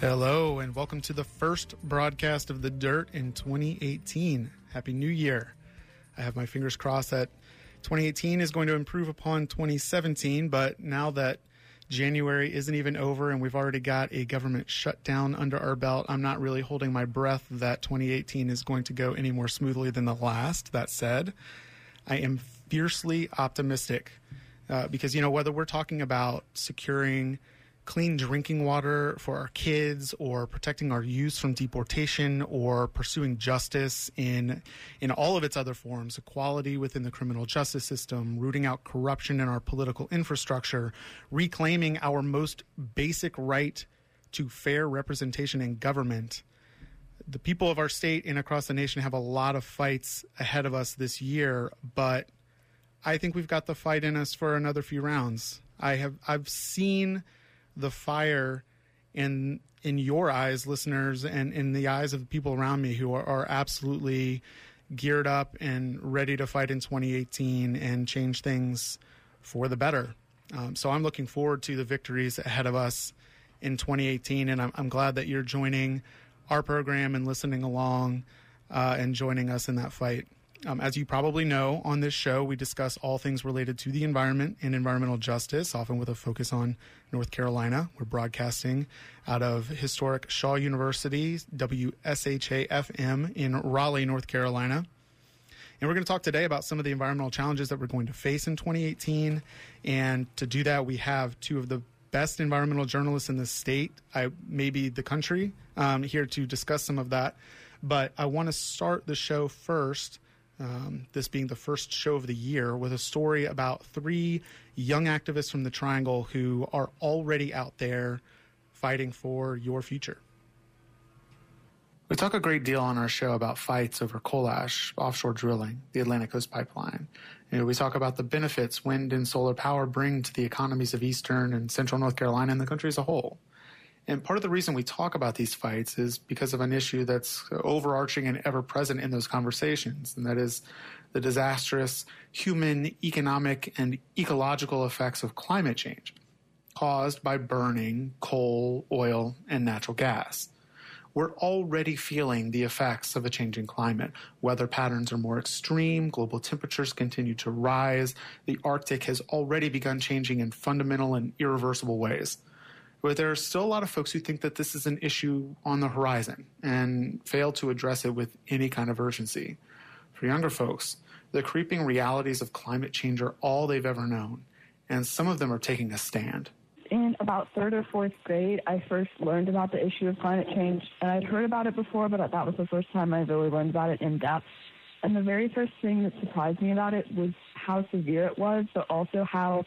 Hello, and welcome to the first broadcast of The Dirt in 2018. Happy New Year. I have my fingers crossed that 2018 is going to improve upon 2017, but now that January isn't even over and we've already got a government shutdown under our belt, I'm not really holding my breath that 2018 is going to go any more smoothly than the last. That said, I am fiercely optimistic uh, because, you know, whether we're talking about securing clean drinking water for our kids or protecting our youth from deportation or pursuing justice in in all of its other forms equality within the criminal justice system rooting out corruption in our political infrastructure reclaiming our most basic right to fair representation in government the people of our state and across the nation have a lot of fights ahead of us this year but I think we've got the fight in us for another few rounds. I have I've seen the fire in in your eyes, listeners, and in the eyes of the people around me who are, are absolutely geared up and ready to fight in 2018 and change things for the better. Um, so I'm looking forward to the victories ahead of us in 2018, and I'm, I'm glad that you're joining our program and listening along uh, and joining us in that fight. Um, as you probably know, on this show, we discuss all things related to the environment and environmental justice, often with a focus on North Carolina. We're broadcasting out of historic Shaw University, WSHA FM in Raleigh, North Carolina. And we're going to talk today about some of the environmental challenges that we're going to face in 2018. And to do that, we have two of the best environmental journalists in the state, I, maybe the country, um, here to discuss some of that. But I want to start the show first um, this being the first show of the year, with a story about three young activists from the Triangle who are already out there fighting for your future. We talk a great deal on our show about fights over coal ash, offshore drilling, the Atlantic Coast Pipeline. You know, we talk about the benefits wind and solar power bring to the economies of eastern and central North Carolina and the country as a whole. And part of the reason we talk about these fights is because of an issue that's overarching and ever present in those conversations, and that is the disastrous human, economic, and ecological effects of climate change caused by burning coal, oil, and natural gas. We're already feeling the effects of a changing climate. Weather patterns are more extreme, global temperatures continue to rise, the Arctic has already begun changing in fundamental and irreversible ways but there are still a lot of folks who think that this is an issue on the horizon and fail to address it with any kind of urgency. For younger folks, the creeping realities of climate change are all they've ever known, and some of them are taking a stand. In about third or fourth grade, I first learned about the issue of climate change, and I'd heard about it before, but that was the first time I really learned about it in depth. And the very first thing that surprised me about it was how severe it was, but also how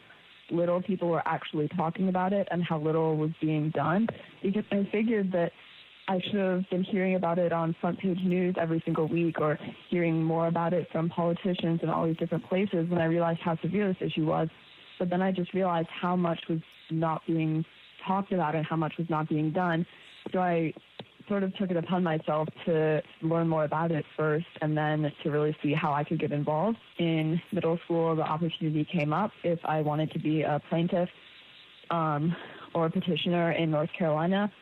little people were actually talking about it and how little was being done because I figured that I should have been hearing about it on front page news every single week or hearing more about it from politicians in all these different places when I realized how severe this issue was. But then I just realized how much was not being talked about and how much was not being done. So I sort of took it upon myself to learn more about it first and then to really see how I could get involved. In middle school, the opportunity came up if I wanted to be a plaintiff um, or a petitioner in North Carolina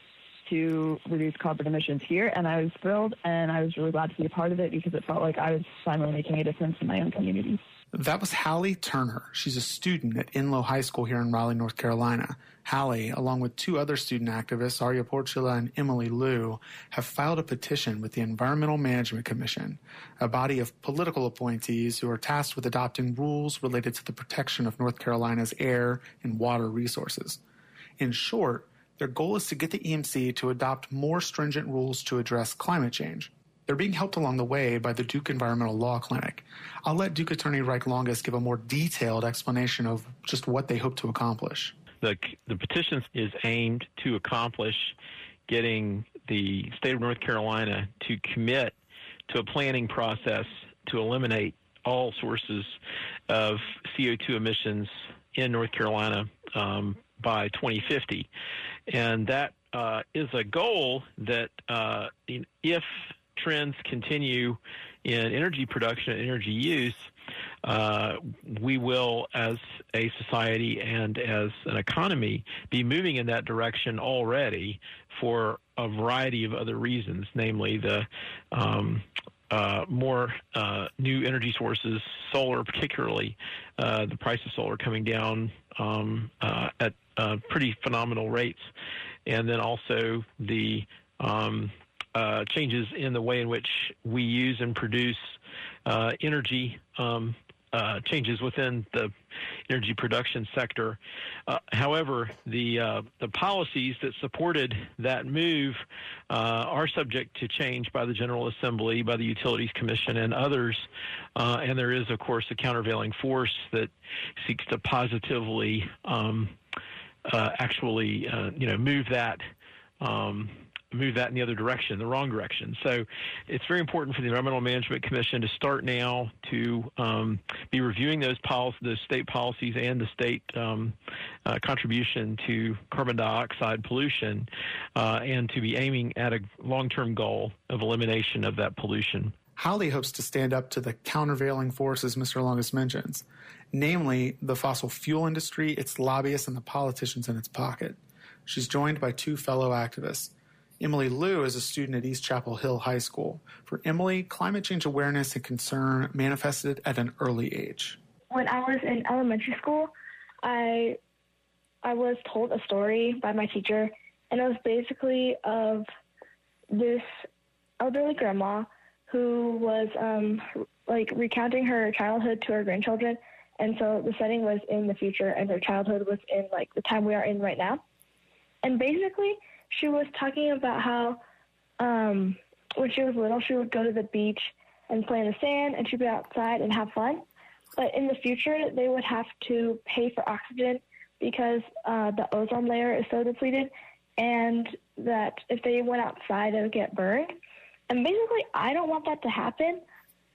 to reduce carbon emissions here, and I was thrilled and I was really glad to be a part of it because it felt like I was finally making a difference in my own community. That was Hallie Turner. She's a student at Enloe High School here in Raleigh, North Carolina. Hallie, along with two other student activists, Arya Porchula and Emily Liu, have filed a petition with the Environmental Management Commission, a body of political appointees who are tasked with adopting rules related to the protection of North Carolina's air and water resources. In short, their goal is to get the EMC to adopt more stringent rules to address climate change. They're being helped along the way by the Duke Environmental Law Clinic. I'll let Duke Attorney Ryke Longest give a more detailed explanation of just what they hope to accomplish. The, the petition is aimed to accomplish getting the state of North Carolina to commit to a planning process to eliminate all sources of CO2 emissions in North Carolina um, by 2050. And that uh, is a goal that, uh, if trends continue in energy production and energy use, uh, we will, as a society and as an economy, be moving in that direction already for a variety of other reasons, namely the um, uh, more uh, new energy sources, solar particularly, uh, the price of solar coming down um, uh, at uh, pretty phenomenal rates, and then also the um, uh, changes in the way in which we use and produce energy um, uh, changes within the energy production sector. Uh, however, the uh, the policies that supported that move uh, are subject to change by the General Assembly, by the Utilities Commission, and others. Uh, and there is, of course, a countervailing force that seeks to positively um, uh, actually, you know, move that. Um, move that in the other direction, the wrong direction. So it's very important for the Environmental Management Commission to start now to um, be reviewing those policies, the state policies and the state um, uh, contribution to carbon dioxide pollution, uh, and to be aiming at a long-term goal of elimination of that pollution. Hallie hopes to stand up to the countervailing forces Mr. Longest mentions, namely the fossil fuel industry, its lobbyists, and the politicians in its pocket. She's joined by two fellow activists. Emily Liu is a student at East Chapel Hill High School. For Emily, climate change awareness and concern manifested at an early age. When I was in elementary school, I I was told a story by my teacher, and it was basically of this elderly grandma who was um, like recounting her childhood to her grandchildren, and so the setting was in the future, and her childhood was in like the time we are in right now, and basically she was talking about how um, when she was little, she would go to the beach and play in the sand, and she'd be outside and have fun. But in the future, they would have to pay for oxygen because uh, the ozone layer is so depleted, and that if they went outside, they would get burned. And basically, I don't want that to happen.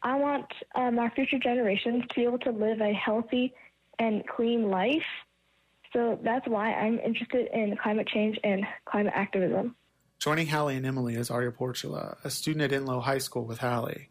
I want um, our future generations to be able to live a healthy and clean life so that's why I'm interested in climate change and climate activism. Joining Hallie and Emily is Arya Porchula, a student at Enloe High School with Hallie.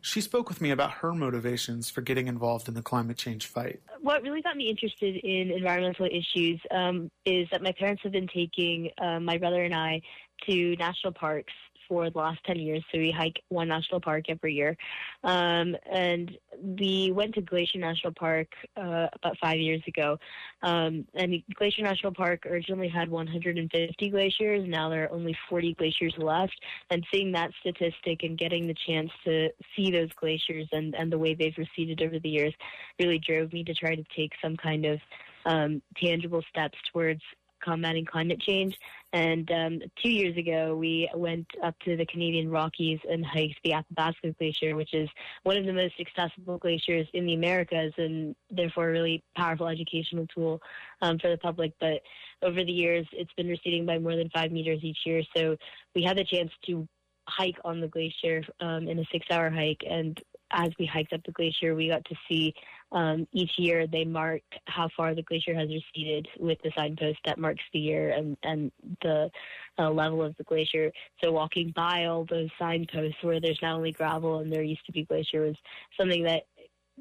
She spoke with me about her motivations for getting involved in the climate change fight. What really got me interested in environmental issues um, is that my parents have been taking uh, my brother and I to national parks for the last 10 years. So we hike one national park every year. Um, and we went to Glacier National Park uh, about five years ago. Um, and Glacier National Park originally had 150 glaciers. Now there are only 40 glaciers left. And seeing that statistic and getting the chance to see those glaciers and, and the way they've receded over the years really drove me to try to take some kind of um, tangible steps towards combating climate change. And um, two years ago, we went up to the Canadian Rockies and hiked the Athabasca Glacier, which is one of the most accessible glaciers in the Americas and therefore a really powerful educational tool um, for the public. But over the years, it's been receding by more than five meters each year. So we had the chance to hike on the glacier um, in a six hour hike. And as we hiked up the glacier, we got to see um, each year they mark how far the glacier has receded with the signpost that marks the year and, and the uh, level of the glacier. So walking by all those signposts where there's not only gravel and there used to be glacier was something that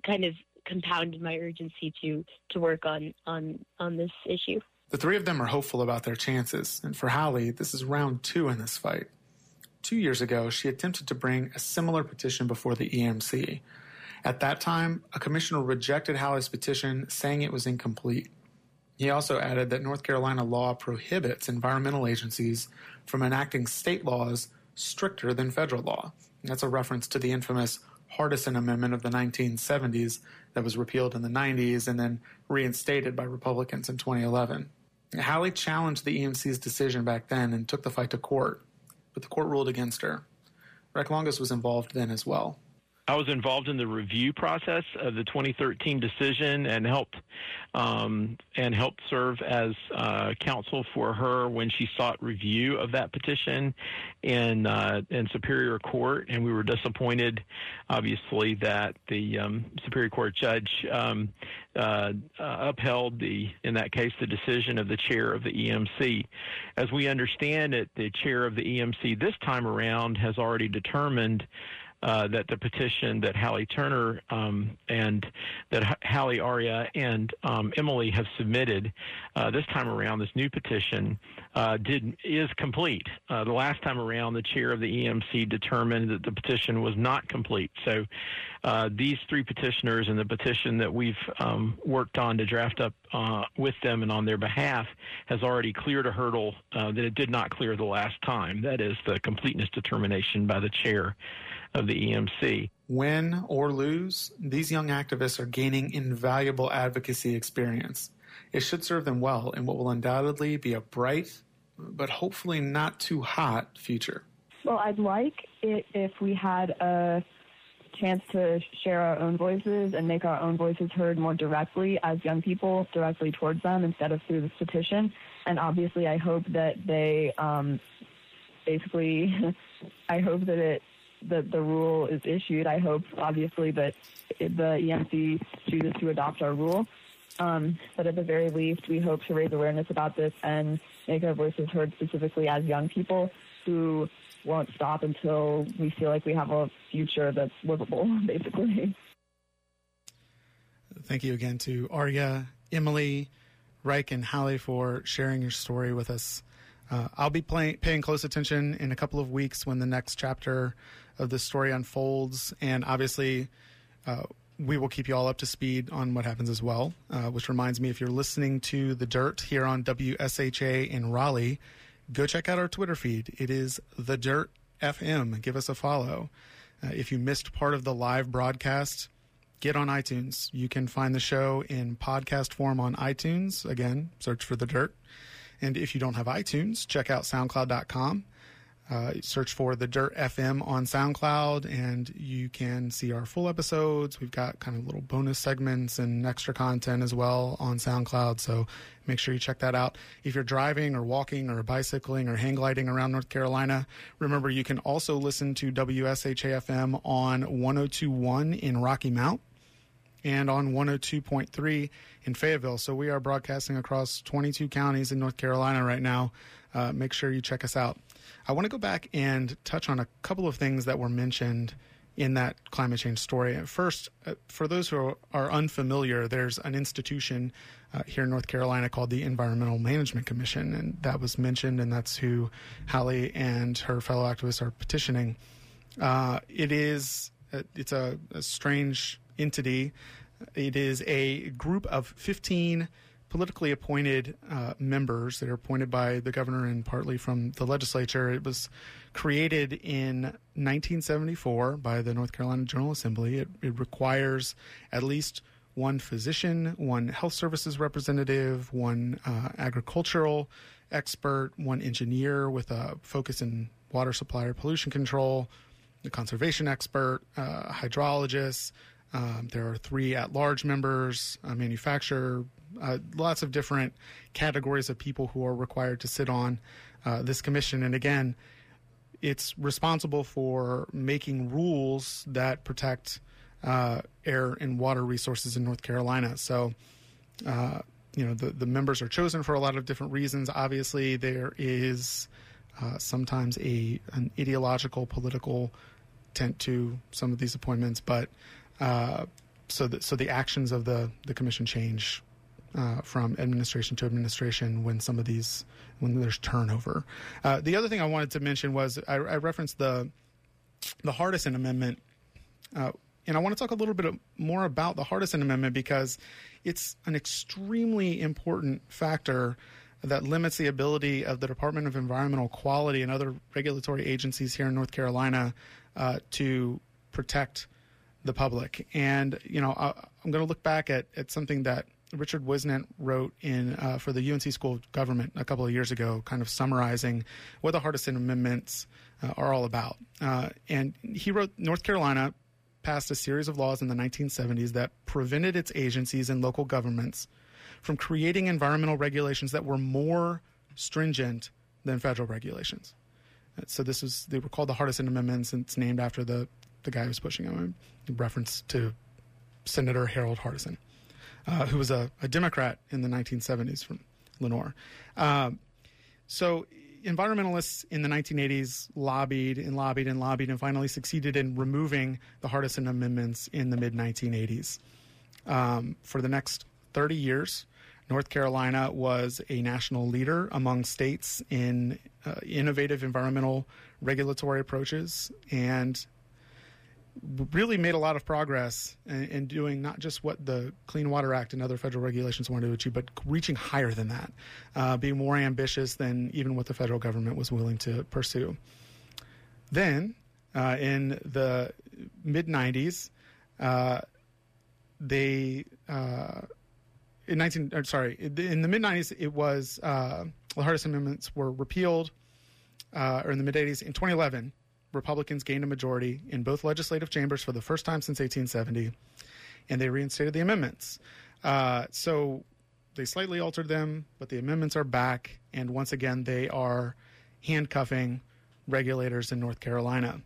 kind of compounded my urgency to to work on on on this issue. The three of them are hopeful about their chances, and for Hallie, this is round two in this fight. Two years ago, she attempted to bring a similar petition before the EMC. At that time, a commissioner rejected Hallie's petition, saying it was incomplete. He also added that North Carolina law prohibits environmental agencies from enacting state laws stricter than federal law. That's a reference to the infamous Hardison Amendment of the 1970s that was repealed in the 90s and then reinstated by Republicans in 2011. Hallie challenged the EMC's decision back then and took the fight to court, but the court ruled against her. Ryke Longest was involved then as well. I was involved in the review process of the 2013 decision and helped um, and helped serve as uh, counsel for her when she sought review of that petition in uh, in Superior Court, and we were disappointed, obviously, that the um, Superior Court judge um, uh, upheld the in that case the decision of the chair of the EMC. As we understand it, the chair of the EMC this time around has already determined uh, that the petition that Hallie Turner um, and that Hallie Arya and um, Emily have submitted uh, this time around, this new petition uh, did is complete. Uh, the last time around, the chair of the EMC determined that the petition was not complete. So uh, these three petitioners and the petition that we've um, worked on to draft up uh, with them and on their behalf has already cleared a hurdle that it did not clear the last time. That is the completeness determination by the chair of the EMC. Win or lose, these young activists are gaining invaluable advocacy experience. It should serve them well in what will undoubtedly be a bright, but hopefully not too hot future. Well, I'd like it if we had a chance to share our own voices and make our own voices heard more directly as young people, directly towards them instead of through this petition. And obviously, I hope that they um, basically, I hope that it that the rule is issued. I hope, obviously, that the EMC chooses to adopt our rule. Um, but at the very least, we hope to raise awareness about this and make our voices heard specifically as young people who won't stop until we feel like we have a future that's livable, basically. Thank you again to Arya, Emily, Ryke, and Hallie for sharing your story with us. Uh, I'll be play- paying close attention in a couple of weeks when the next chapter of the story unfolds, and obviously, uh, we will keep you all up to speed on what happens as well. Uh, which reminds me, if you're listening to the Dirt here on WSHA in Raleigh, go check out our Twitter feed. It is the Dirt FM. Give us a follow. Uh, if you missed part of the live broadcast, get on iTunes. You can find the show in podcast form on iTunes. Again, search for the Dirt. And if you don't have iTunes, check out SoundCloud.com. Uh, search for the Dirt FM on SoundCloud, and you can see our full episodes. We've got kind of little bonus segments and extra content as well on SoundCloud. So make sure you check that out. If you're driving or walking or bicycling or hang gliding around North Carolina, remember you can also listen to WSHAFM on 1021 in Rocky Mount and on 102.3 in Fayetteville. So we are broadcasting across 22 counties in North Carolina right now. Uh, make sure you check us out. I want to go back and touch on a couple of things that were mentioned in that climate change story. First, uh, for those who are unfamiliar, there's an institution uh, here in North Carolina called the Environmental Management Commission, and that was mentioned, and that's who Hallie and her fellow activists are petitioning. Uh, it is uh, it's a, a strange entity. It is a group of 15 politically appointed uh, members that are appointed by the governor and partly from the legislature. It was created in 1974 by the North Carolina General Assembly. It, it requires at least one physician, one health services representative, one uh, agricultural expert, one engineer with a focus in water supply or pollution control, a conservation expert, uh, hydrologist. Um, there are three at large members, a manufacturer, uh, lots of different categories of people who are required to sit on uh, this commission. And again, it's responsible for making rules that protect uh, air and water resources in North Carolina. So, uh, you know, the, the members are chosen for a lot of different reasons. Obviously, there is uh, sometimes a an ideological, political tint to some of these appointments, but uh, so the, so the actions of the the commission change uh, from administration to administration when some of these when there's turnover. Uh, the other thing I wanted to mention was I, I referenced the the Hardison Amendment, uh, and I want to talk a little bit more about the Hardison Amendment because it's an extremely important factor that limits the ability of the Department of Environmental Quality and other regulatory agencies here in North Carolina uh, to protect the public. And you know, I, I'm going to look back at, at something that Richard Whisnant wrote in uh, for the UNC School of Government a couple of years ago, kind of summarizing what the Hardison Amendments uh, are all about. Uh, and he wrote North Carolina passed a series of laws in the 1970s that prevented its agencies and local governments from creating environmental regulations that were more stringent than federal regulations. Uh, so this was they were called the Hardison Amendments, and it's named after the the guy who was pushing them, in reference to Senator Harold Hardison uh, who was a, a, Democrat in the 1970s from Lenoir. Um, so environmentalists in the 1980s lobbied and lobbied and lobbied and finally succeeded in removing the Hardison amendments in the mid 1980s. Um, for the next 30 years, North Carolina was a national leader among states in uh, innovative environmental regulatory approaches and really made a lot of progress in, in, doing not just what the Clean Water Act and other federal regulations wanted to achieve, but reaching higher than that, uh, being more ambitious than even what the federal government was willing to pursue. Then, uh, in the mid 90s, uh, they uh, in 19 or sorry in the mid 90s it was uh, the Hardison amendments were repealed uh, or in the mid 80s in 2011 Republicans gained a majority in both legislative chambers for the first time since 1870 and they reinstated the amendments. Uh, so they slightly altered them but the amendments are back and once again they are handcuffing regulators in North Carolina.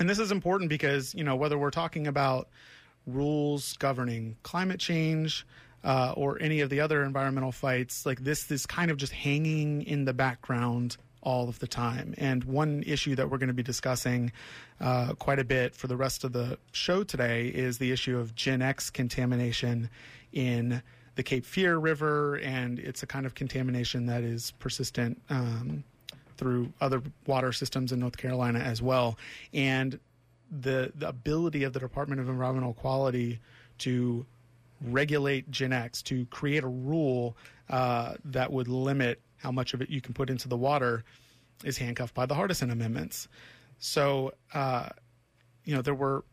And this is important because you know whether we're talking about rules governing climate change uh, or any of the other environmental fights, like this is kind of just hanging in the background all of the time. And one issue that we're going to be discussing uh, quite a bit for the rest of the show today is the issue of GenX contamination in the Cape Fear River, and it's a kind of contamination that is persistent um, through other water systems in North Carolina as well. And the, the ability of the Department of Environmental Quality to regulate GenX, to create a rule uh, that would limit how much of it you can put into the water, is handcuffed by the Hardison amendments. So, uh, you know, there were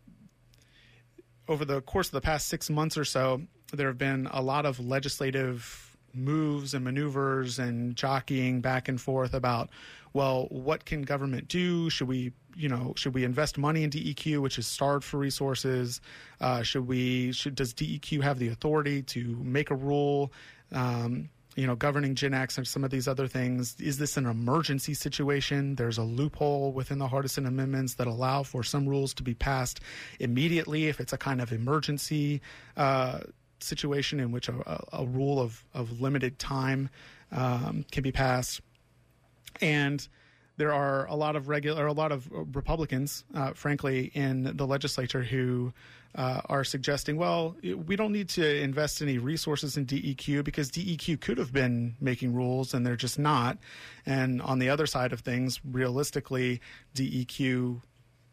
over the course of the past six months or so, there have been a lot of legislative moves and maneuvers and jockeying back and forth about, well, what can government do? Should we you know, should we invest money in DEQ, which is starved for resources? Uh, should we? Should does DEQ have the authority to make a rule? Um, you know, governing GenX and some of these other things. Is this an emergency situation? There's a loophole within the Hardison amendments that allow for some rules to be passed immediately if it's a kind of emergency uh, situation in which a, a, rule of, of limited time um, can be passed. And there are a lot of regular, a lot of Republicans, uh, frankly, in the legislature who uh, are suggesting, well, we don't need to invest any resources in DEQ because DEQ could have been making rules and they're just not. And on the other side of things, realistically, DEQ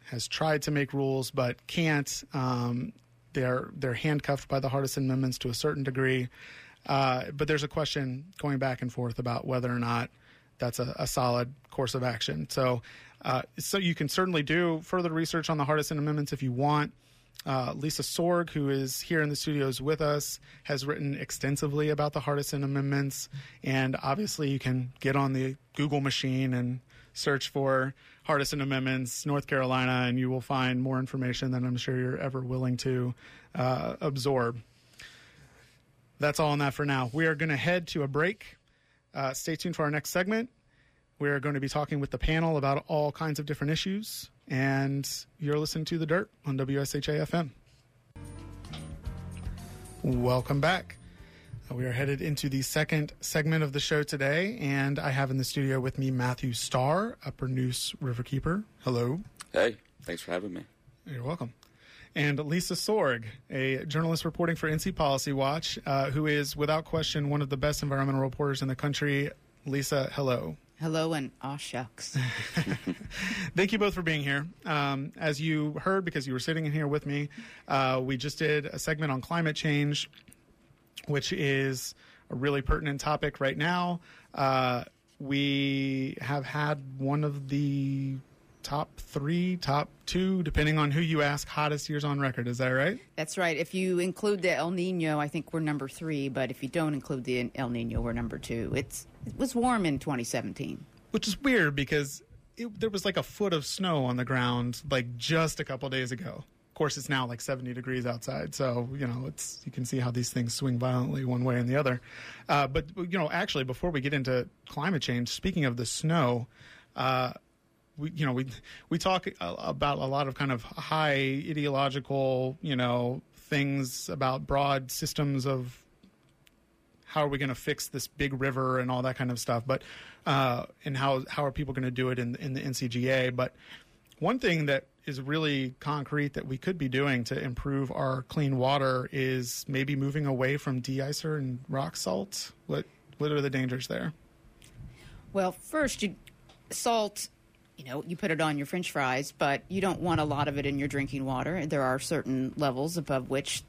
has tried to make rules but can't. Um, they're they're handcuffed by the Hardison amendments to a certain degree. Uh, but there's a question going back and forth about whether or not that's a, a solid course of action. So, uh, so you can certainly do further research on the Hardison amendments if you want. Uh, Lisa Sorg, who is here in the studios with us, has written extensively about the Hardison amendments, and obviously you can get on the Google machine and search for Hardison amendments, North Carolina, and you will find more information than I'm sure you're ever willing to uh, absorb. That's all on that for now. We are going to head to a break. Uh, stay tuned for our next segment. We're going to be talking with the panel about all kinds of different issues. And you're listening to The Dirt on WSHA FM. Welcome back. Uh, we are headed into the second segment of the show today, and I have in the studio with me Matthew Starr, Upper Neuse Riverkeeper. Hello. Hey, thanks for having me. You're welcome and Lisa Sorg, a journalist reporting for NC Policy Watch, uh, who is without question one of the best environmental reporters in the country. Lisa, hello. Hello and aw shucks. Thank you both for being here. Um, as you heard, because you were sitting in here with me, uh, we just did a segment on climate change, which is a really pertinent topic right now. Uh, we have had one of the top three, top two, depending on who you ask, hottest years on record. Is that right? That's right. If you include the El Nino, I think we're number three. But if you don't include the El Nino, we're number two. It's it was warm in 2017, which is weird because it, there was like a foot of snow on the ground like just a couple days ago. Of course, it's now like 70 degrees outside, so you know it's you can see how these things swing violently one way and the other. Uh, but you know, actually, before we get into climate change, speaking of the snow. Uh, we you know we we talk about a lot of kind of high ideological you know things about broad systems of how are we going to fix this big river and all that kind of stuff. But uh, and how how are people going to do it in in the NCGA? But one thing that is really concrete that we could be doing to improve our clean water is maybe moving away from de-icer and rock salt. What what are the dangers there? Well, first, you salt. You know, you put it on your French fries, but you don't want a lot of it in your drinking water. There are certain levels above which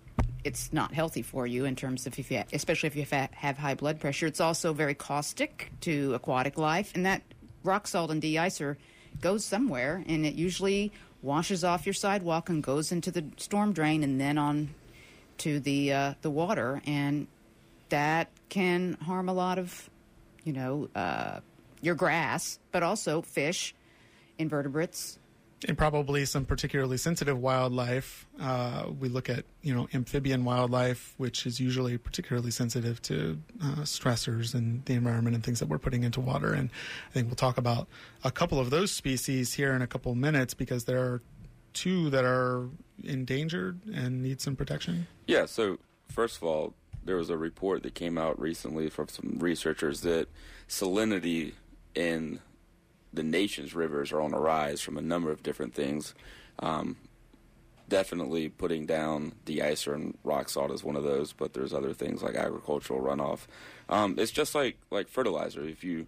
it's not healthy for you in terms of if you, especially if you have high blood pressure. It's also very caustic to aquatic life, and that rock salt and de-icer goes somewhere, and it usually washes off your sidewalk and goes into the storm drain, and then on to the uh, the water, and that can harm a lot of, you know, uh, your grass, but also fish, invertebrates, and probably some particularly sensitive wildlife. Uh, we look at you know amphibian wildlife, which is usually particularly sensitive to uh, stressors and the environment and things that we're putting into water. And I think we'll talk about a couple of those species here in a couple of minutes because there are two that are endangered and need some protection. Yeah. So first of all, there was a report that came out recently from some researchers that salinity in the nation's rivers are on a rise from a number of different things. Um, definitely putting down de-icer and rock salt is one of those, but there's other things like agricultural runoff. Um, it's just like like fertilizer. If you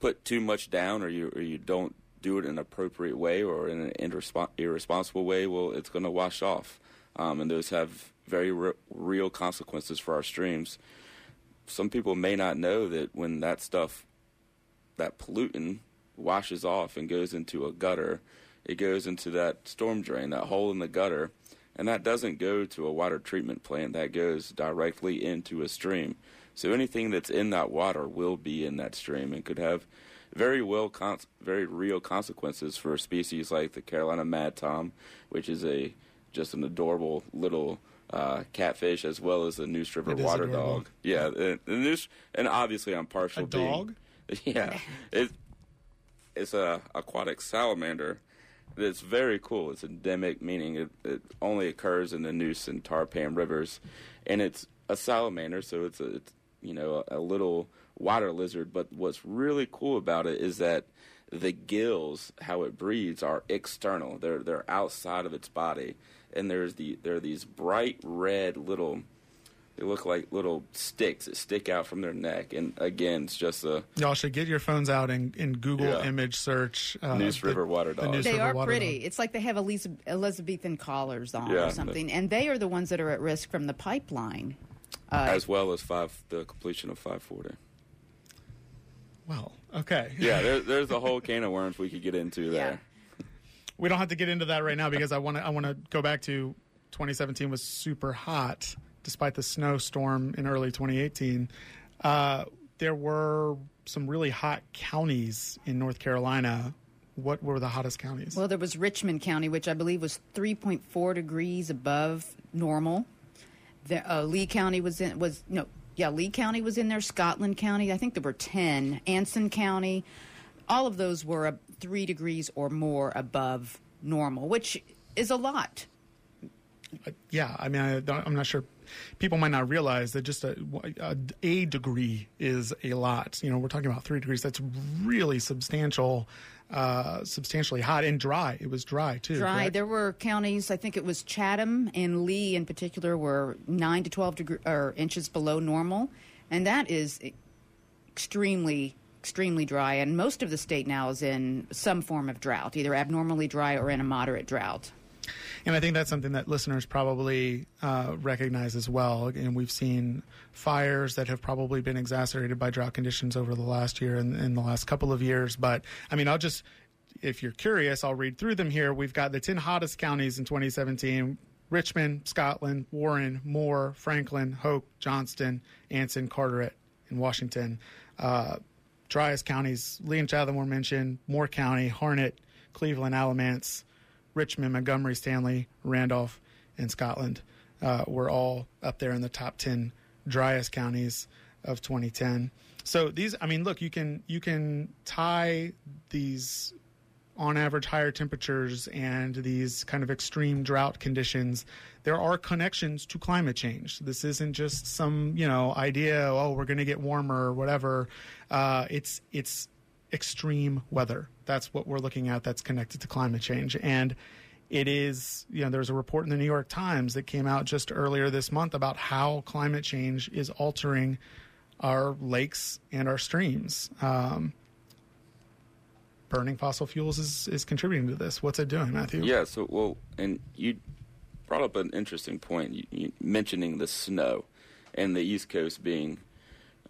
put too much down, or you or you don't do it in an appropriate way or in an irresp- irresponsible way, well, it's going to wash off, um, and those have very re- real consequences for our streams. Some people may not know that when that stuff, that pollutant washes off and goes into a gutter. It goes into that storm drain, that hole in the gutter, and that doesn't go to a water treatment plant. That goes directly into a stream. So anything that's in that water will be in that stream and could have very well, con- very real consequences for a species like the Carolina madtom, which is a just an adorable little uh, catfish, as well as the Neuse River water adorable. dog. Yeah, and, and, and obviously I'm partial. A dog. Yeah, it, it's a aquatic salamander. It's very cool. It's endemic, meaning it, it only occurs in the Neuse and Tar-Pam rivers, and it's a salamander, so it's a it's, you know a, a little water lizard. But what's really cool about it is that the gills, how it breathes, are external. They're they're outside of its body, and there's the there are these bright red little they look like little sticks that stick out from their neck. And again, it's just a. Y'all should get your phones out and, and Google yeah. image search. Uh, Neuse River water dog. The they River are pretty. Dog. It's like they have Elizabethan collars on yeah, or something. and they are the ones that are at risk from the pipeline. Uh, as well as five the completion of 540. Well, okay. Yeah, there, there's a whole can of worms we could get into there. Yeah. We don't have to get into that right now because I want to I want to go back to 2017 was super hot despite the snowstorm in early 2018, uh, there were some really hot counties in North Carolina. What were the hottest counties? Well, there was Richmond County, which I believe was 3.4 degrees above normal. The, uh, Lee County was in was no yeah Lee County was in there. Scotland County, I think there were 10. Anson County, all of those were uh, three degrees or more above normal, which is a lot. Uh, yeah, I mean, I am not sure people might not realize that just a, a, a, degree is a lot. You know, we're talking about three degrees. That's really substantial, uh, substantially hot and dry. It was dry too. Dry. Correct? There were counties. I think it was Chatham and Lee in particular were nine to twelve degree, or inches below normal, and that is extremely extremely dry, and most of the state now is in some form of drought, either abnormally dry or in a moderate drought. And I think that's something that listeners probably uh, recognize as well. And we've seen fires that have probably been exacerbated by drought conditions over the last year and in the last couple of years. But I mean, I'll just, if you're curious, I'll read through them here. We've got the 10 hottest counties in 2017. Richmond, Scotland, Warren, Moore, Franklin, Hoke, Johnston, Anson, Carteret, and Washington. Uh, driest counties, Lee and Chatham were mentioned, Moore County, Harnett, Cleveland, Alamance, Richmond, Montgomery, Stanly, Randolph, and Scotland uh, were all up there in the top 10 driest counties of 2010. So these, I mean, look, you can you can tie these on average higher temperatures and these kind of extreme drought conditions, there are connections to climate change. This isn't just some you know idea. Oh, we're going to get warmer or whatever. Uh, it's it's extreme weather. That's what we're looking at. That's connected to climate change and. It is, you know, there's a report in the New York Times that came out just earlier this month about how climate change is altering our lakes and our streams. Um, burning fossil fuels is, is contributing to this. What's it doing, Matthew? Yeah, so, well, and you brought up an interesting point, you, you mentioning the snow and the East Coast being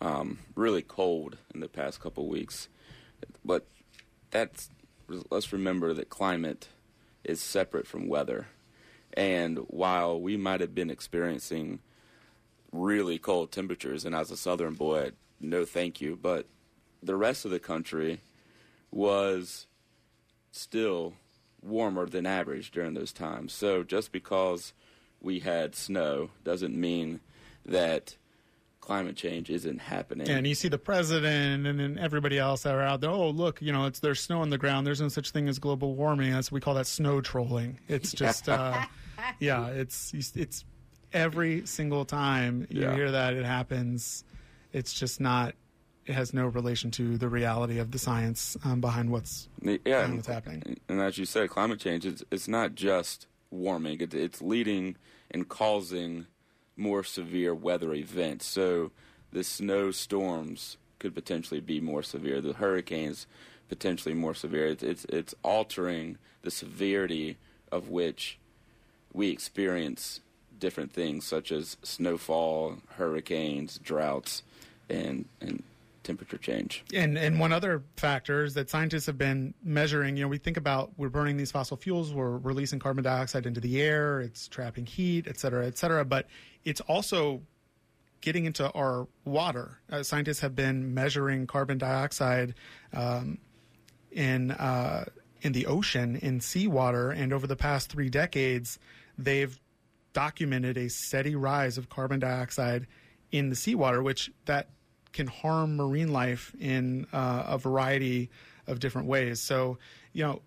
um, really cold in the past couple weeks. But that's, let's remember that climate is separate from weather. And while we might have been experiencing really cold temperatures, and as a southern boy, no thank you, but the rest of the country was still warmer than average during those times. So just because we had snow doesn't mean that climate change isn't happening. And you see the president and then everybody else that are out there. Oh, look, you know, it's there's snow on the ground. There's no such thing as global warming. That's we call that snow trolling. It's just, uh, yeah, it's it's every single time you Yeah. hear that it happens. It's just not. It has no relation to the reality of the science um, behind what's Yeah, behind what's happening. and as you said, climate change is it's not just warming; it, it's leading and causing more severe weather events. So the snowstorms could potentially be more severe. The hurricanes potentially more severe. It's it's, it's altering the severity of which we experience different things, such as snowfall, hurricanes, droughts, and and temperature change. And and one other factor is that scientists have been measuring. You know, we think about we're burning these fossil fuels, we're releasing carbon dioxide into the air, it's trapping heat, et cetera, et cetera. But it's also getting into our water. Uh, scientists have been measuring carbon dioxide um, in uh, in the ocean in seawater, and over the past three decades, they've documented a steady rise of carbon dioxide in the seawater, which that can harm marine life in uh, a variety of different ways. So, you know,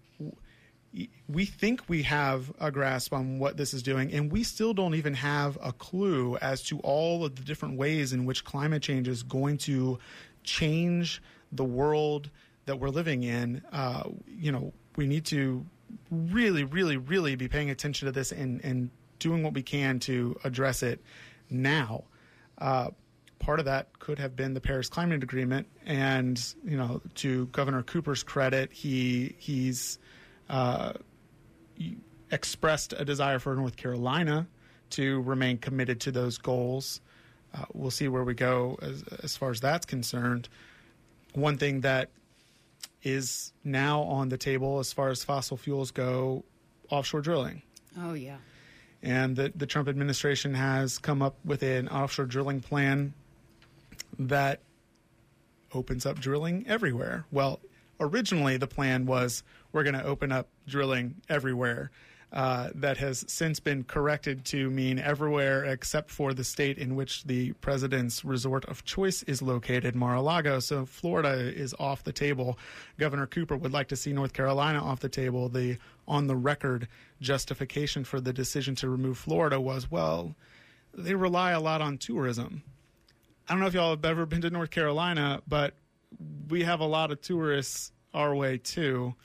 we think we have a grasp on what this is doing, and we still don't even have a clue as to all of the different ways in which climate change is going to change the world that we're living in. Uh, you know, we need to really, really, really be paying attention to this and, and doing what we can to address it now. Uh, part of that could have been the Paris Climate Agreement, and you know, to Governor Cooper's credit, he he's uh, expressed a desire for North Carolina to remain committed to those goals. Uh, we'll see where we go as, as far as that's concerned. One thing that is now on the table as far as fossil fuels go offshore drilling. Oh yeah. And the, the Trump administration has come up with an offshore drilling plan that opens up drilling everywhere. Well, originally the plan was we're going to open up drilling everywhere. Uh, that has since been corrected to mean everywhere except for the state in which the president's resort of choice is located, Mar-a-Lago. So Florida is off the table. Governor Cooper would like to see North Carolina off the table. The on the record justification for the decision to remove Florida was, well, they rely a lot on tourism. I don't know if y'all have ever been to North Carolina, but we have a lot of tourists our way too.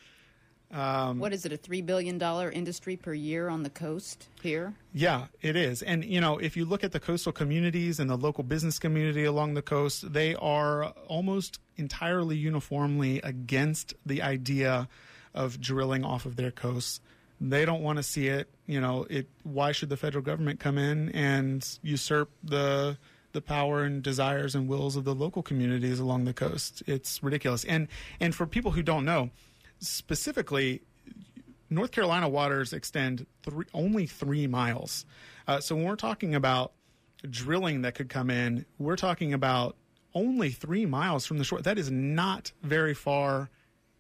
Um, What is it? A three billion dollar industry per year on the coast here? Yeah, it is. And, you know, if you look at the coastal communities and the local business community along the coast, they are almost entirely uniformly against the idea of drilling off of their coasts. They don't want to see it. You know, it. Why should the federal government come in and usurp the the power and desires and wills of the local communities along the coast? It's ridiculous. And and for people who don't know, specifically, North Carolina waters extend three, only three miles. Uh, so when we're talking about drilling that could come in, we're talking about only three miles from the shore. That is not very far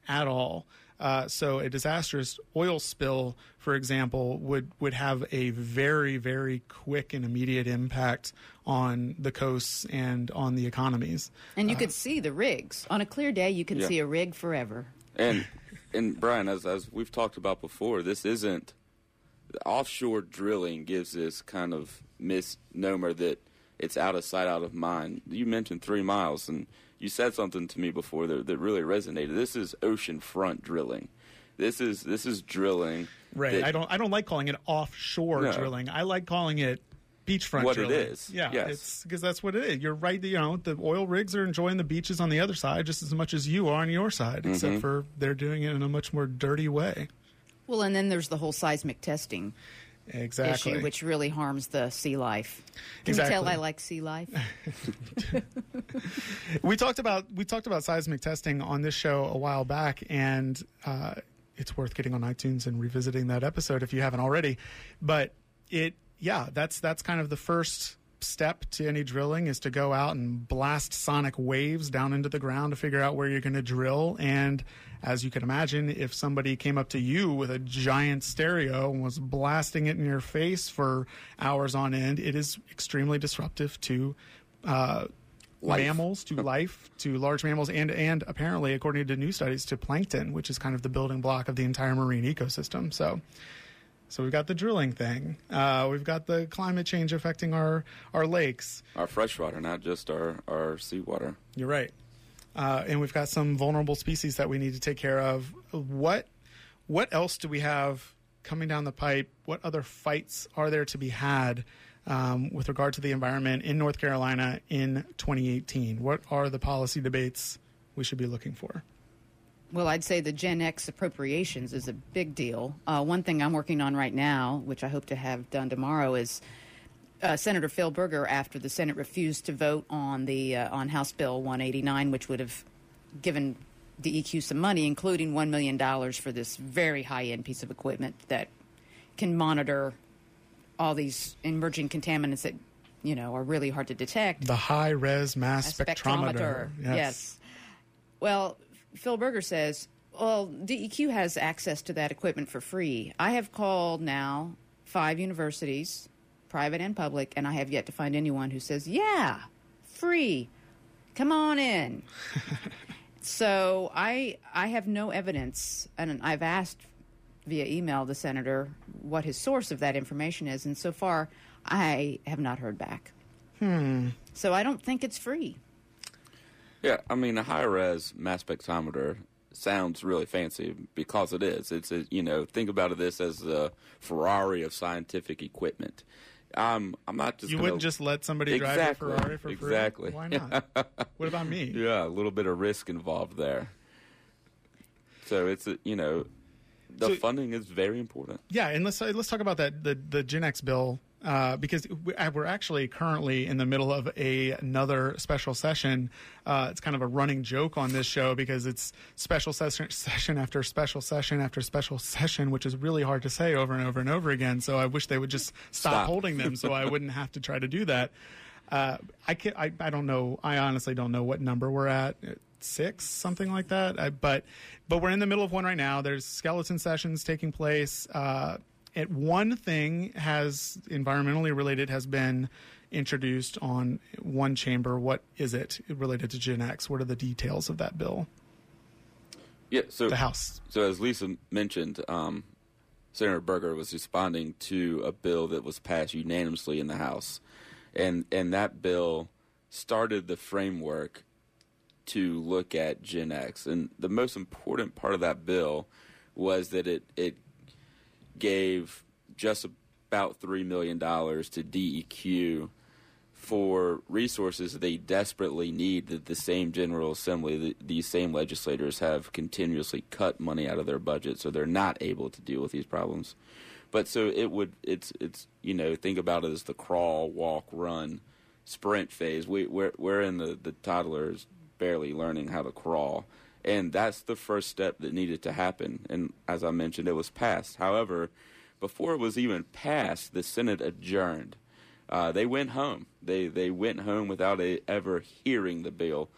at all. Uh, so a disastrous oil spill, for example, would would have a very very quick and immediate impact on the coasts and on the economies. And you could see the rigs on a clear day. You can Yeah. see a rig forever. And and Brian, as as we've talked about before, this isn't offshore drilling gives this kind of misnomer that it's out of sight, out of mind. You mentioned three miles, and you said something to me before that, that really resonated. This is ocean front drilling. This is this is drilling. Right. that- I don't. I don't like calling it offshore No. drilling. I like calling it beachfront What it drilling. is, Yeah. yes. It's because that's what it is. You're right. You know, the oil rigs are enjoying the beaches on the other side just as much as you are on your side, Mm-hmm. except for they're doing it in a much more dirty way. Well, and then there's the whole seismic testing Exactly. issue, which really harms the sea life. Can you tell I like sea life? we talked about we talked about seismic testing on this show a while back, and uh, it's worth getting on iTunes and revisiting that episode if you haven't already. But it, yeah, that's that's kind of the first step to any drilling is to go out and blast sonic waves down into the ground to figure out where you're going to drill. And as you can imagine, if somebody came up to you with a giant stereo and was blasting it in your face for hours on end, it is extremely disruptive to. Uh, mammals to life to large mammals and and apparently according to new studies to plankton which is kind of the building block of the entire marine ecosystem. So so we've got the drilling thing. Uh, we've got the climate change affecting our our lakes. Our freshwater, not just our our seawater. you're right uh, and we've got some vulnerable species that we need to take care of what what else do we have coming down the pipe what other fights are there to be had um, with regard to the environment in North Carolina in 2018? What are the policy debates we should be looking for? Well, I'd say the Gen X appropriations is a big deal. Uh, one thing I'm working on right now, which I hope to have done tomorrow, is uh, Senator Phil Berger, after the Senate refused to vote on the uh, on House Bill 189, which would have given DEQ some money, including one million dollars for this very high end piece of equipment that can monitor all these emerging contaminants that you know are really hard to detect. The high res mass A spectrometer. Yes. Well, Phil Berger says, well, DEQ has access to that equipment for free. I have called now five universities, private and public, and I have yet to find anyone who says, yeah, free. Come on in. so I I have no evidence, and I've asked via email the senator what his source of that information is, and so far I have not heard back. Hmm. So I don't think it's free. Yeah, I mean, a high res mass spectrometer sounds really fancy because it is. It's a, you know, think about it this as the Ferrari of scientific equipment. Um, I'm not just You gonna- wouldn't just let somebody drive a Ferrari for exactly. free? Why not? what about me? yeah, a little bit of risk involved there. So it's a, you know, the So- funding is very important. Yeah, and let's let's talk about that the the Gen X bill uh, because we- uh, we're actually currently in the middle of a, another special session. Uh, it's kind of a running joke on this show because it's special session session after special session after special session, which is really hard to say over and over and over again. So I wish they would just stop, Stop. holding them so I wouldn't have to try to do that. Uh, I can I, I don't know. I honestly don't know what number we're at. Six, something like that. I, but but we're in the middle of one right now. There's skeleton sessions taking place. Uh, it, one thing has environmentally related has been introduced on one chamber. What is it related to Gen X? What are the details of that bill? Yeah, so The House. So as Lisa mentioned, um, Senator Berger was responding to a bill that was passed unanimously in the House, and and that bill started the framework to look at Gen X. And the most important part of that bill was that it it gave just about three million dollars to DEQ for resources they desperately need that the same General Assembly, the, these same legislators have continuously cut money out of their budget, so they're not able to deal with these problems. But so it would, it's, it's, you know, think about it as the crawl, walk, run, sprint phase. We, we're, we're in the, the toddlers barely learning how to crawl. And that's the first step that needed to happen. And as I mentioned, it was passed. However, before it was even passed, the Senate adjourned. Uh, they went home. They they went home without a, ever hearing the bill,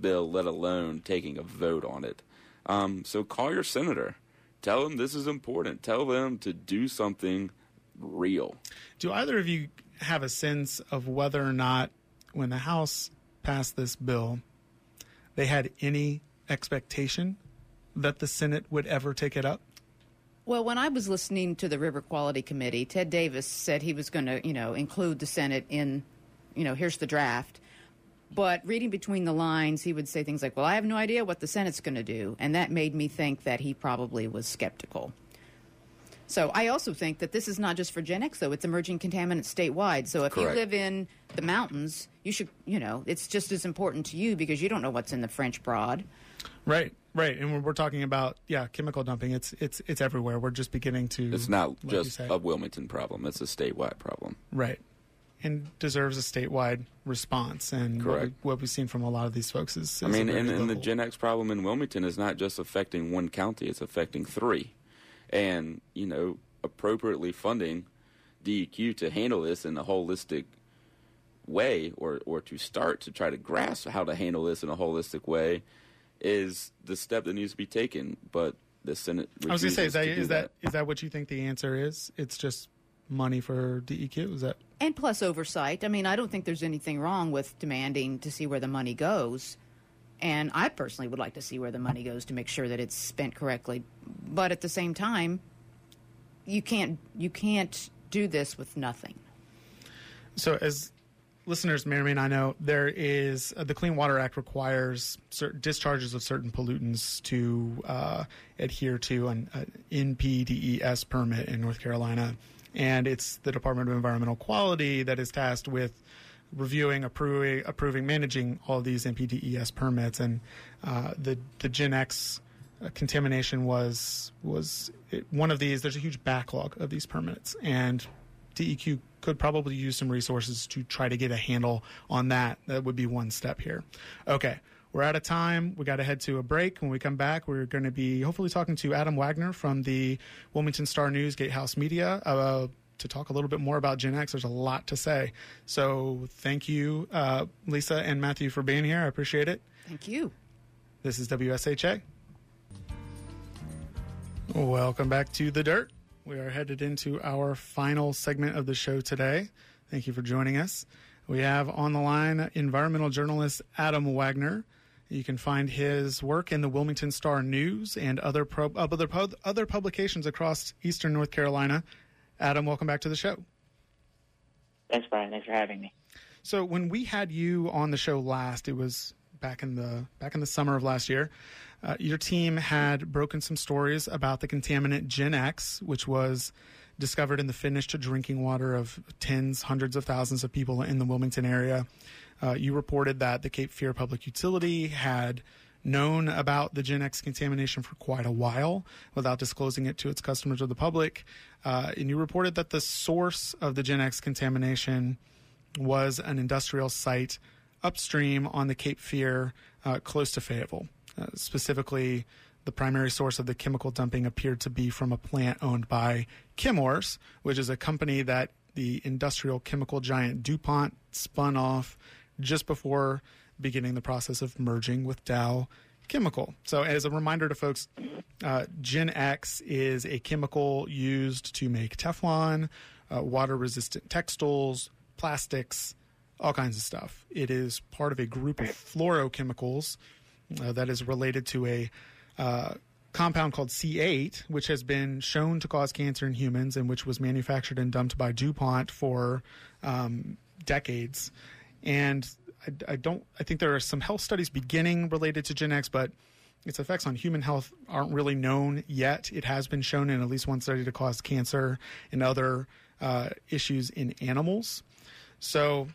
bill, let alone taking a vote on it. Um, so call your senator. Tell them this is important. Tell them to do something real. Do either of you have a sense of whether or not, when the House passed this bill, they had any expectation that the Senate would ever take it up? Well, when I was listening to the River Quality Committee, Ted Davis said he was going to, you know, include the Senate in, you know, here's the draft. But reading between the lines, he would say things like, "Well, I have no idea what the Senate's going to do," and that made me think that he probably was skeptical. So I also think that this is not just for Gen X, though. It's emerging contaminants statewide. So if Correct. you live in the mountains, you should, you know, it's just as important to you because you don't know what's in the French Broad. Right, right. And when we're talking about yeah, chemical dumping, it's it's it's everywhere. We're just beginning to. It's not like just a Wilmington problem; it's a statewide problem. right, and deserves a statewide response. And what, we, Correct. what we've seen from a lot of these folks is. is I mean, and, and the Gen X problem in Wilmington is not just affecting one county; it's affecting three. And you know, appropriately funding DEQ to handle this in a holistic way, or or to start to try to grasp how to handle this in a holistic way, is the step that needs to be taken. But the Senate. I was going to say, is that refuses to is do that is that what you think the answer is? It's just money for DEQ. Is that And plus oversight. I mean, I don't think there's anything wrong with demanding to see where the money goes. And I personally would like to see where the money goes to make sure that it's spent correctly. But at the same time, you can't you can't do this with nothing. So, as listeners may or may not know, there is uh, the Clean Water Act requires certain discharges of certain pollutants to uh, adhere to an, an NPDES permit in North Carolina, and it's the Department of Environmental Quality that is tasked with reviewing, approving, approving, managing all these NPDES permits, and uh, the the Gen X uh, contamination was was it, one of these. There's a huge backlog of these permits, and DEQ could probably use some resources to try to get a handle on that. That would be one step here. Okay. We're out of time. We got to head to a break. When we come back, we're going to be hopefully talking to Adam Wagner from the Wilmington Star News Gatehouse Media uh, to talk a little bit more about Gen X. There's a lot to say. So thank you, uh, Lisa and Matthew, for being here. I appreciate it. Thank you. This is WSHA. Welcome back to The Dirt. We are headed into our final segment of the show today. Thank you for joining us. We have on the line environmental journalist Adam Wagner. You can find his work in the Wilmington Star News and other pro- uh, other pub- other publications across Eastern North Carolina. Adam, welcome back to the show. Thanks, Brian. Thanks for having me. So when we had you on the show last, it was back in the back in the summer of last year. Uh, your team had broken some stories about the contaminant Gen X, which was discovered in the finished drinking water of tens, hundreds of thousands of people in the Wilmington area. Uh, you reported that the Cape Fear Public Utility had known about the Gen X contamination for quite a while without disclosing it to its customers or the public. Uh, and you reported that the source of the Gen X contamination was an industrial site upstream on the Cape Fear, uh, close to Fayetteville. Uh, specifically, the primary source of the chemical dumping appeared to be from a plant owned by Chemours, which is a company that the industrial chemical giant DuPont spun off just before beginning the process of merging with Dow Chemical. So, as a reminder to folks, uh, Gen X is a chemical used to make Teflon, uh, water resistant textiles, plastics, all kinds of stuff. It is part of a group of fluorochemicals uh, that is related to a uh, compound called C8, which has been shown to cause cancer in humans and which was manufactured and dumped by DuPont for um, decades. And I, I don't. I think there are some health studies beginning related to Gen X, but its effects on human health aren't really known yet. It has been shown in at least one study to cause cancer and other uh, issues in animals. So,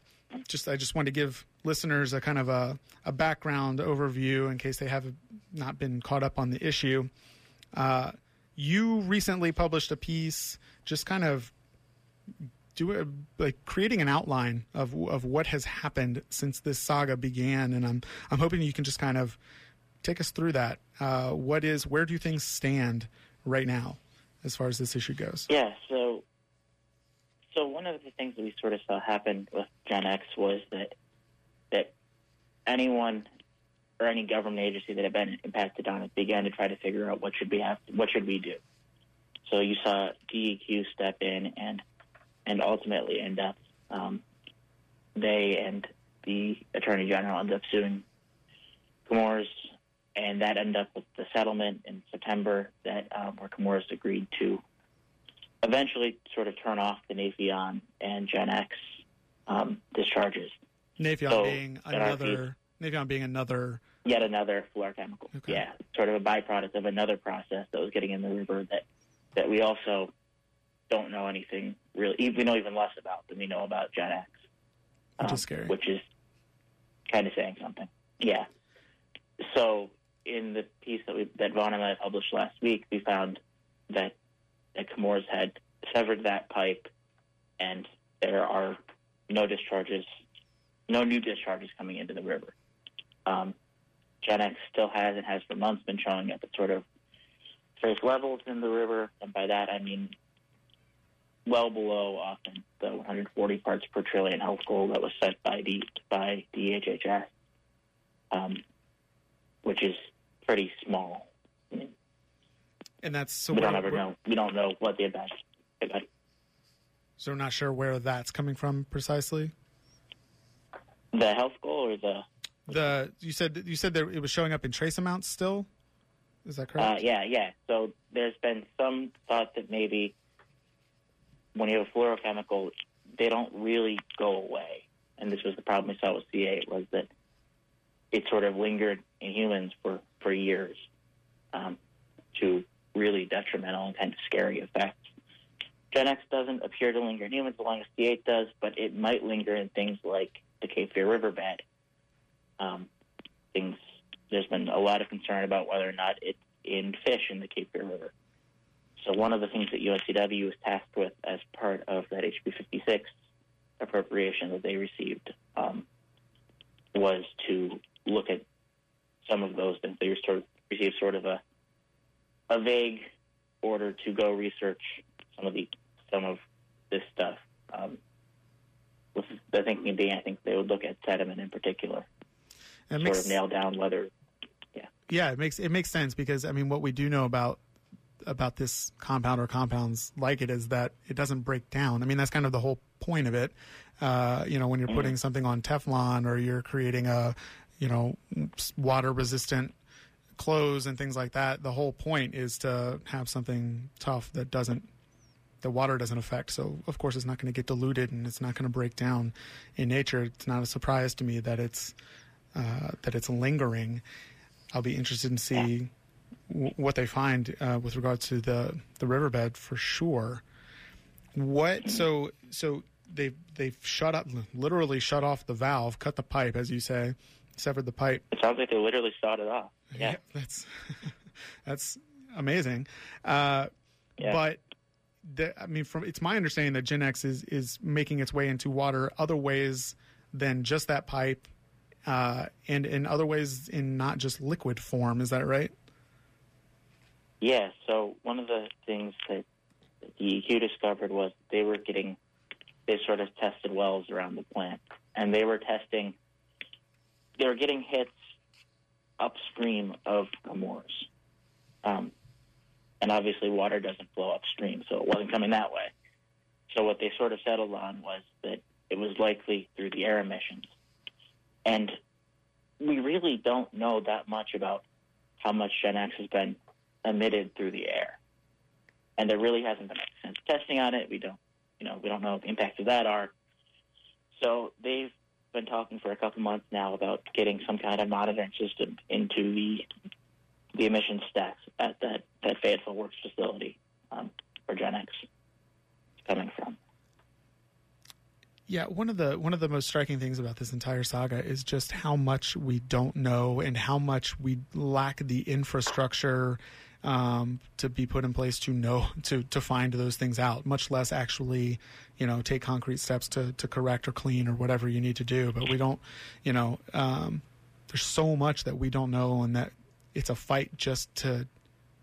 just I just want to give listeners a kind of a, a background overview in case they have not been caught up on the issue. Uh, you recently published a piece, just kind of do a, like creating an outline of of what has happened since this saga began, and I'm I'm hoping you can just kind of take us through that. Uh, what is where do things stand right now as far as this issue goes? Yeah, so so one of the things that we sort of saw happen with Gen X was that anyone or any government agency that had been impacted on it began to try to figure out what should we have, what should we do. So you saw DEQ step in and and ultimately end up um, they and the attorney general ended up suing Chemours and that ended up with the settlement in September that um, where Chemours agreed to eventually sort of turn off the Nafion and Gen X um, discharges. Nafion So, being another Nafion being another Yet another fluorochemical. Okay. Yeah, sort of a byproduct of another process that was getting in the river that that we also don't know anything really. We know even less about than we know about Gen X, which um, is scary. which is kind of saying something. Yeah. So in the piece that we that Vaughn and I published last week, we found that that Chemours had severed that pipe, and there are no discharges, no new discharges coming into the river. Um, Gen X still has and has for months been showing up at sort of trace levels in the river, and by that I mean well below often the 140 parts per trillion health goal that was set by the by the HHS, um, which is pretty small. I mean, and that's so we don't ever know. We don't know what the event- So we're not sure where that's coming from precisely. The health goal or the The you said you said that it was showing up in trace amounts still. Is that Uh, correct? yeah, yeah. So there's been some thought that maybe when you have a fluorochemical, they don't really go away. And this was the problem we saw with C8 was that it sort of lingered in humans for, for years um, to really detrimental and kind of scary effects. Gen X doesn't appear to linger in humans as long as C8 does, but it might linger in things like the Cape Fear riverbed. Um, things there's been a lot of concern about whether or not it's in fish in the Cape Fear River. So one of the things that UNCW was tasked with as part of that HB 56 appropriation that they received um, was to look at some of those things. They sort of received sort of a a vague order to go research some of the some of this stuff. Um, with the thinking being, I think they would look at sediment in particular, It sort makes of nail down whether yeah, Yeah, it makes it makes sense because I mean what we do know about about this compound or compounds like it is that it doesn't break down. I mean that's kind of the whole point of it. Uh, you know, when you're putting something on Teflon or you're creating a you know water resistant clothes and things like that, the whole point is to have something tough that doesn't the water doesn't affect. So of course it's not going to get diluted and it's not going to break down in nature. It's not a surprise to me that it's uh, that it's lingering. I'll be interested in see w- what they find uh, with regard to the the riverbed for sure. What so so they they've shut up literally shut off the valve, cut the pipe as you say, severed the pipe. it sounds like they literally sawed it off. Yeah. that's that's amazing. Uh, Yeah. But the, I mean, from it's my understanding that Gen X is is making its way into water other ways than just that pipe, uh, and in other ways in not just liquid form. Is that right? Yeah, so one of the things that that DEQ discovered was they were getting, they sort of tested wells around the plant, and they were testing, they were getting hits upstream of Chemours. Um, and obviously water doesn't flow upstream, so it wasn't coming that way. So what they sort of settled on was that it was likely through the air emissions. And we really don't know that much about how much Gen X has been emitted through the air. And there really hasn't been extensive testing on it. We don't, you know, we don't know what the impacts of that are. So they've been talking for a couple months now about getting some kind of monitoring system into the the emission stacks at that that Fayetteville Works facility um, where Gen X coming from. Yeah, one of the one of the most striking things about this entire saga is just how much we don't know and how much we lack the infrastructure um, to be put in place to know to to find those things out. Much less actually, you know, take concrete steps to to correct or clean or whatever you need to do. But we don't, you know, um, there's so much that we don't know, and that it's a fight just to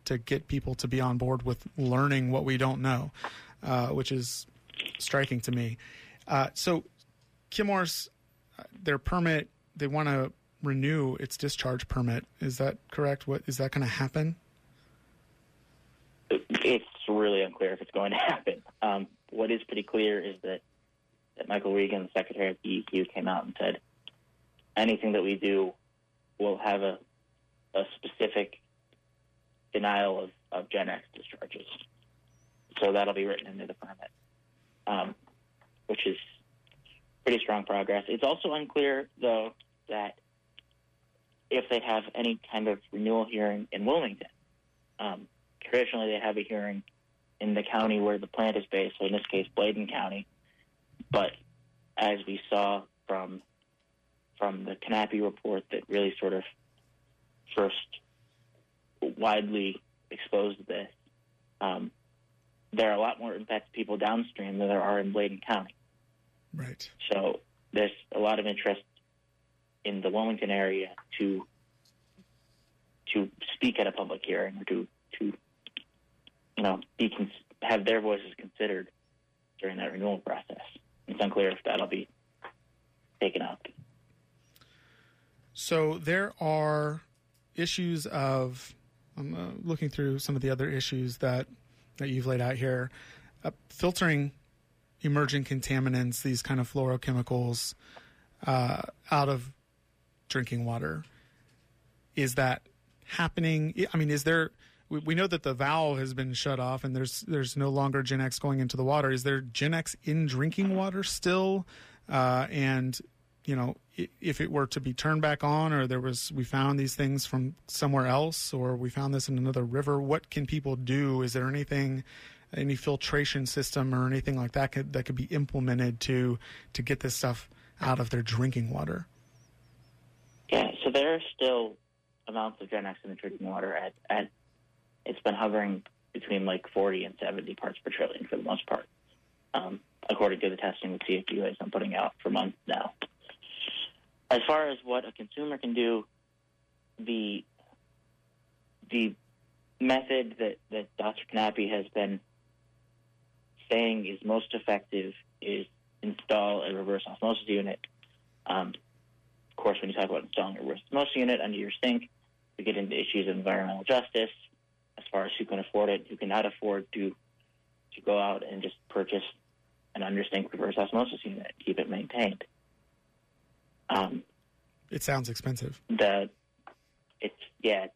to get people to be on board with learning what we don't know, uh, which is striking to me. Uh, so, Chemours, uh, their permit, they want to renew its discharge permit. Is that correct? What is that going to happen? It's really unclear if it's going to happen. Um, what is pretty clear is that, that Michael Regan, the Secretary of DEQ, came out and said anything that we do will have a a specific denial of, of Gen X discharges. So that'll be written into the permit, um, which is pretty strong progress. It's also unclear, though, that if they have any kind of renewal hearing in Wilmington. Um, traditionally, they have a hearing in the county where the plant is based, so in this case, Bladen County. But as we saw from from the Knappe report that really sort of first widely exposed to this, um, there are a lot more impacted people downstream than there are in Bladen County. Right. So there's a lot of interest in the Wilmington area to to speak at a public hearing or to to you know be cons- have their voices considered during that renewal process. It's unclear if that'll be taken up. So there are issues of. I'm uh, looking through some of the other issues that that you've laid out here. Uh, filtering emerging contaminants, these kind of fluorochemicals, uh, out of drinking water. Is that happening? I mean, is there? We, we know that the valve has been shut off, and there's there's no longer Gen X going into the water. Is there Gen X in drinking water still? Uh, and you know, if it were to be turned back on, or there was we found these things from somewhere else, or we found this in another river, what can people do? Is there anything? any filtration system or anything like that could, that could be implemented to to get this stuff out of their drinking water? Yeah, so there are still amounts of Gen X in the drinking water at, at it's been hovering between like 40 and 70 parts per trillion for the most part, um, according to the testing that has been putting out for months now. As far as what a consumer can do, the the method that, that Dr. Knappe has been saying is most effective is install a reverse osmosis unit. Um, of course, when you talk about installing a reverse osmosis unit under your sink, we get into issues of environmental justice as far as who can afford it, who cannot afford to to go out and just purchase an under sink reverse osmosis unit, keep it maintained. Um, it sounds expensive. The it's yeah,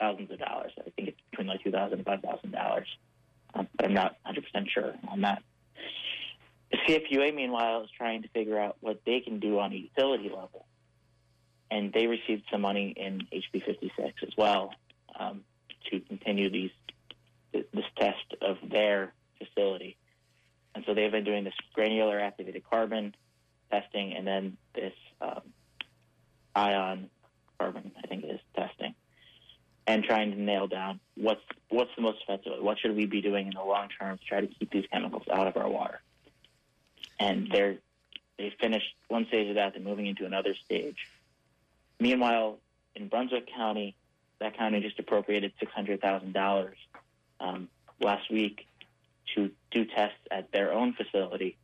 thousands of dollars. I think it's between like two thousand and five thousand dollars but I'm not 100% sure on that. The CFPUA, meanwhile, is trying to figure out what they can do on a utility level. And they received some money in HB 56 as well um, to continue these this test of their facility. And so they've been doing this granular activated carbon testing and then this um, ion carbon, I think is, testing and trying to nail down what's what's the most effective. What should we be doing in the long term to try to keep these chemicals out of our water? And they're they finished one stage of that, they're moving into another stage. Meanwhile, in Brunswick County, that county just appropriated six hundred thousand um, dollars last week to do tests at their own facility,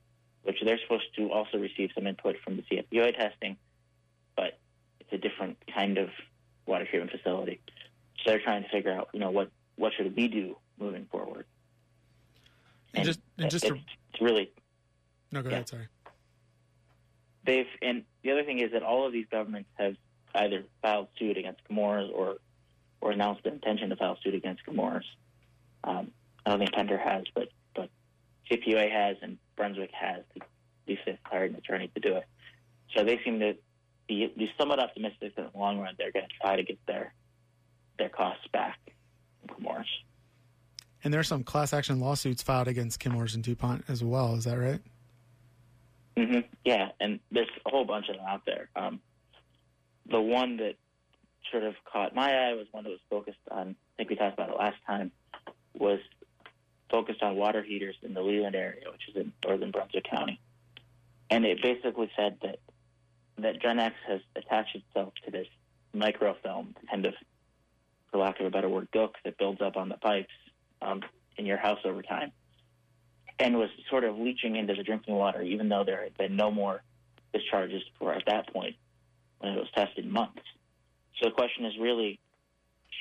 they're supposed to also receive some input from the CFPUA testing, but it's a different kind of water treatment facility. So they're trying to figure out, you know, what what should we do moving forward. And, and just and just it's, to, it's really no, go yeah. ahead. Sorry. They've and the other thing is that all of these governments have either filed suit against Chemours or or announced their intention to file suit against Chemours. Um, I don't think Pender has, but but CFPUA has and Brunswick has. At least they've hired an attorney to do it. So they seem to be, be somewhat optimistic that in the long run they're going to try to get their their costs back from Chemours. And there are some class action lawsuits filed against Chemours and DuPont as well. Is that right? Mm-hmm. Yeah, and there's a whole bunch of them out there. Um, the one that sort of caught my eye was one that was focused on. I think we talked about it last time. Was focused on water heaters in the Leland area, which is in northern Brunswick County, and it basically said that that Gen X has attached itself to this microfilm, kind of, for lack of a better word, gook that builds up on the pipes um, in your house over time and was sort of leaching into the drinking water, even though there had been no more discharges for at that point when it was tested months. So the question is really,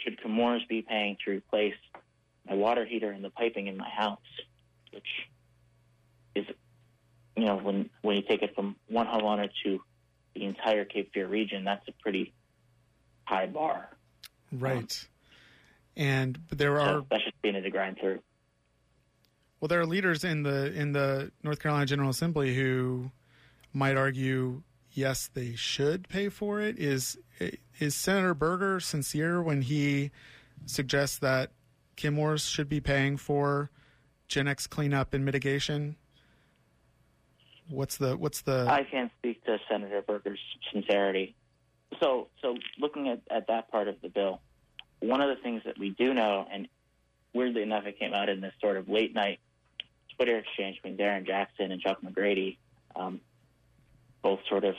should Chemours be paying to replace my water heater and the piping in my house, which is, you know, when when you take it from one homeowner to the entire Cape Fear region, that's a pretty high bar. Right. and there are so that's just being a grind through. Well, there are leaders in the in the North Carolina General Assembly who might argue, yes, they should pay for it. Is is Senator Berger sincere when he suggests that Chemours should be paying for Gen X cleanup and mitigation? What's the what's the? I can't speak to Senator Berger's sincerity. So so looking at, at that part of the bill, one of the things that we do know, and weirdly enough, it came out in this sort of late night Twitter exchange between Darren Jackson and Chuck McGrady, um, both sort of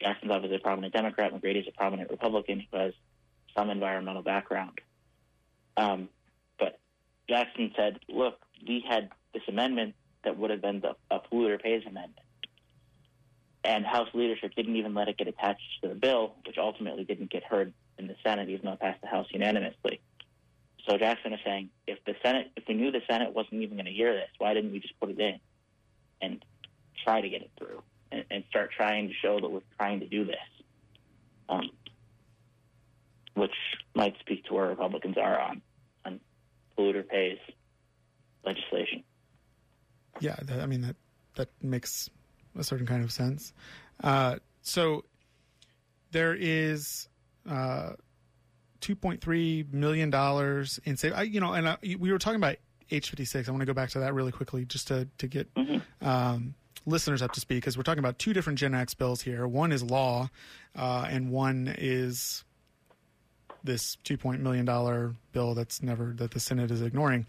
Jackson's obviously a prominent Democrat, McGrady's a prominent Republican who has some environmental background. Um, but Jackson said, look, we had this amendment that would have been the, a polluter pays amendment. And House leadership didn't even let it get attached to the bill, which ultimately didn't get heard in the Senate, even though it passed the House unanimously. So Jackson is saying, if the Senate, if we knew the Senate wasn't even going to hear this, why didn't we just put it in and try to get it through and, and start trying to show that we're trying to do this? Um, which might speak to where Republicans are on on polluter pays legislation. Yeah, that, I mean that that makes a certain kind of sense. Uh, so there is uh, 2.3 million dollars in save. I, you know, and I, we were talking about H56. I want to go back to that really quickly just to to get mm-hmm. um, listeners up to speed because we're talking about two different Gen X bills here. One is law, uh, and one is this two point million dollar bill that's never that the Senate is ignoring.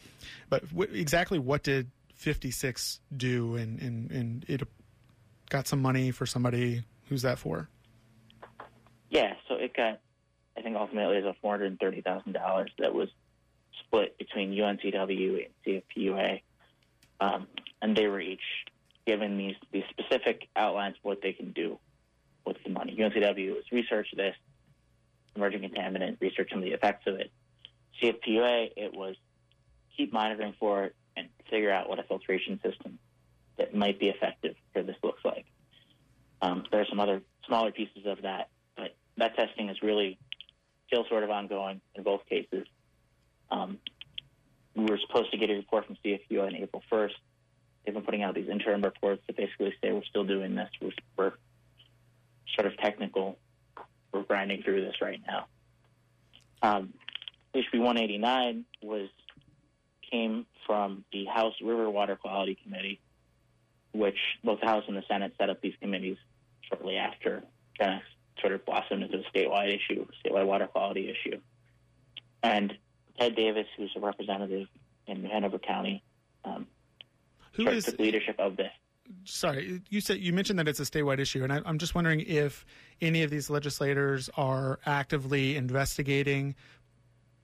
But w- exactly what did 56 do? And, and and it got some money for somebody. Who's that for? Yeah, so it got I think ultimately it was four hundred thirty thousand dollars that was split between UNCW and CFPUA, um, and they were each given these these specific outlines of what they can do with the money. UNCW was research this emerging contaminant, research of the effects of it. CFPUA, it was keep monitoring for it and figure out what a filtration system that might be effective for this looks like. Um, there are some other smaller pieces of that, but that testing is really still sort of ongoing in both cases. Um, we were supposed to get a report from CFU on April 1st. They've been putting out these interim reports that basically say we're still doing this. We're, we're sort of technical. We're grinding through this right now. Um, HB 189 was came from the House River Water Quality Committee, which both the House and the Senate set up these committees shortly after kind of sort of blossomed into a statewide issue, statewide water quality issue. And Ted Davis, who's a representative in Hanover County, um, Who is took leadership of this. Sorry, you said you mentioned that it's a statewide issue, and I, I'm just wondering if any of these legislators are actively investigating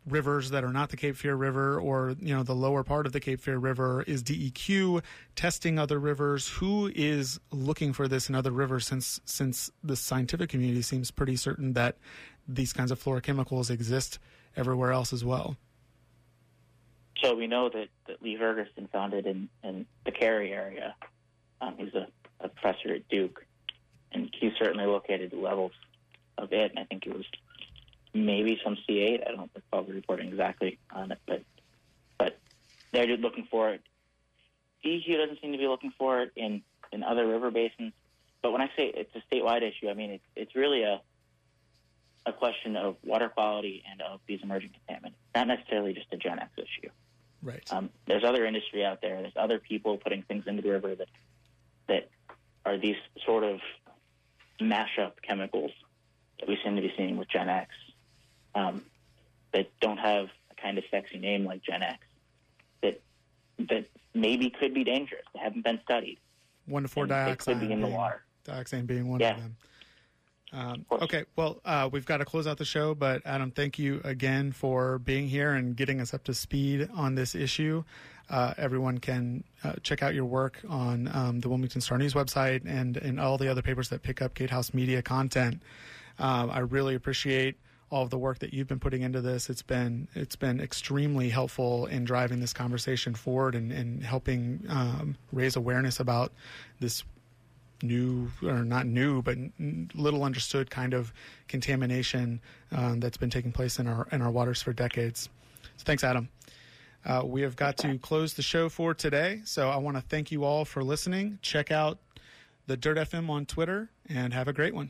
rivers that are not the Cape Fear River or you know the lower part of the Cape Fear River? Is DEQ testing other rivers? Who is looking for this in other rivers? Since since the scientific community seems pretty certain that these kinds of fluorochemicals exist everywhere else as well. So we know that, that Lee Ferguson found it in, in the Cary area. Um, he's a, a professor at Duke, and he certainly located the levels of it. And I think it was maybe some C8. I don't recall the reporting exactly on it, but but they're just looking for it. DEQ doesn't seem to be looking for it in, in other river basins. But when I say it's a statewide issue, I mean it's it's really a a question of water quality and of these emerging contaminants, not necessarily just a Gen X issue. Right. Um, there's other industry out there. There's other people putting things into the river that that are these sort of mashup chemicals that we seem to be seeing with Gen X um, that don't have a kind of sexy name like Gen X that that maybe could be dangerous. They haven't been studied. One to four And dioxane. They could be in the being- water. Dioxane being one Yeah. of them. Um, okay, well, uh, we've got to close out the show, but Adam, thank you again for being here and getting us up to speed on this issue. Uh, everyone can uh, check out your work on um, the Wilmington Star News website and and all the other papers that pick up Gatehouse Media content. Um, I really appreciate all of the work that you've been putting into this. It's been it's been extremely helpful in driving this conversation forward and, and helping um, raise awareness about this new or not new, but little understood kind of contamination um, that's been taking place in our in our waters for decades. So thanks, Adam. Uh, we have got to close the show for today. So I want to thank you all for listening. Check out the Dirt FM on Twitter and have a great one.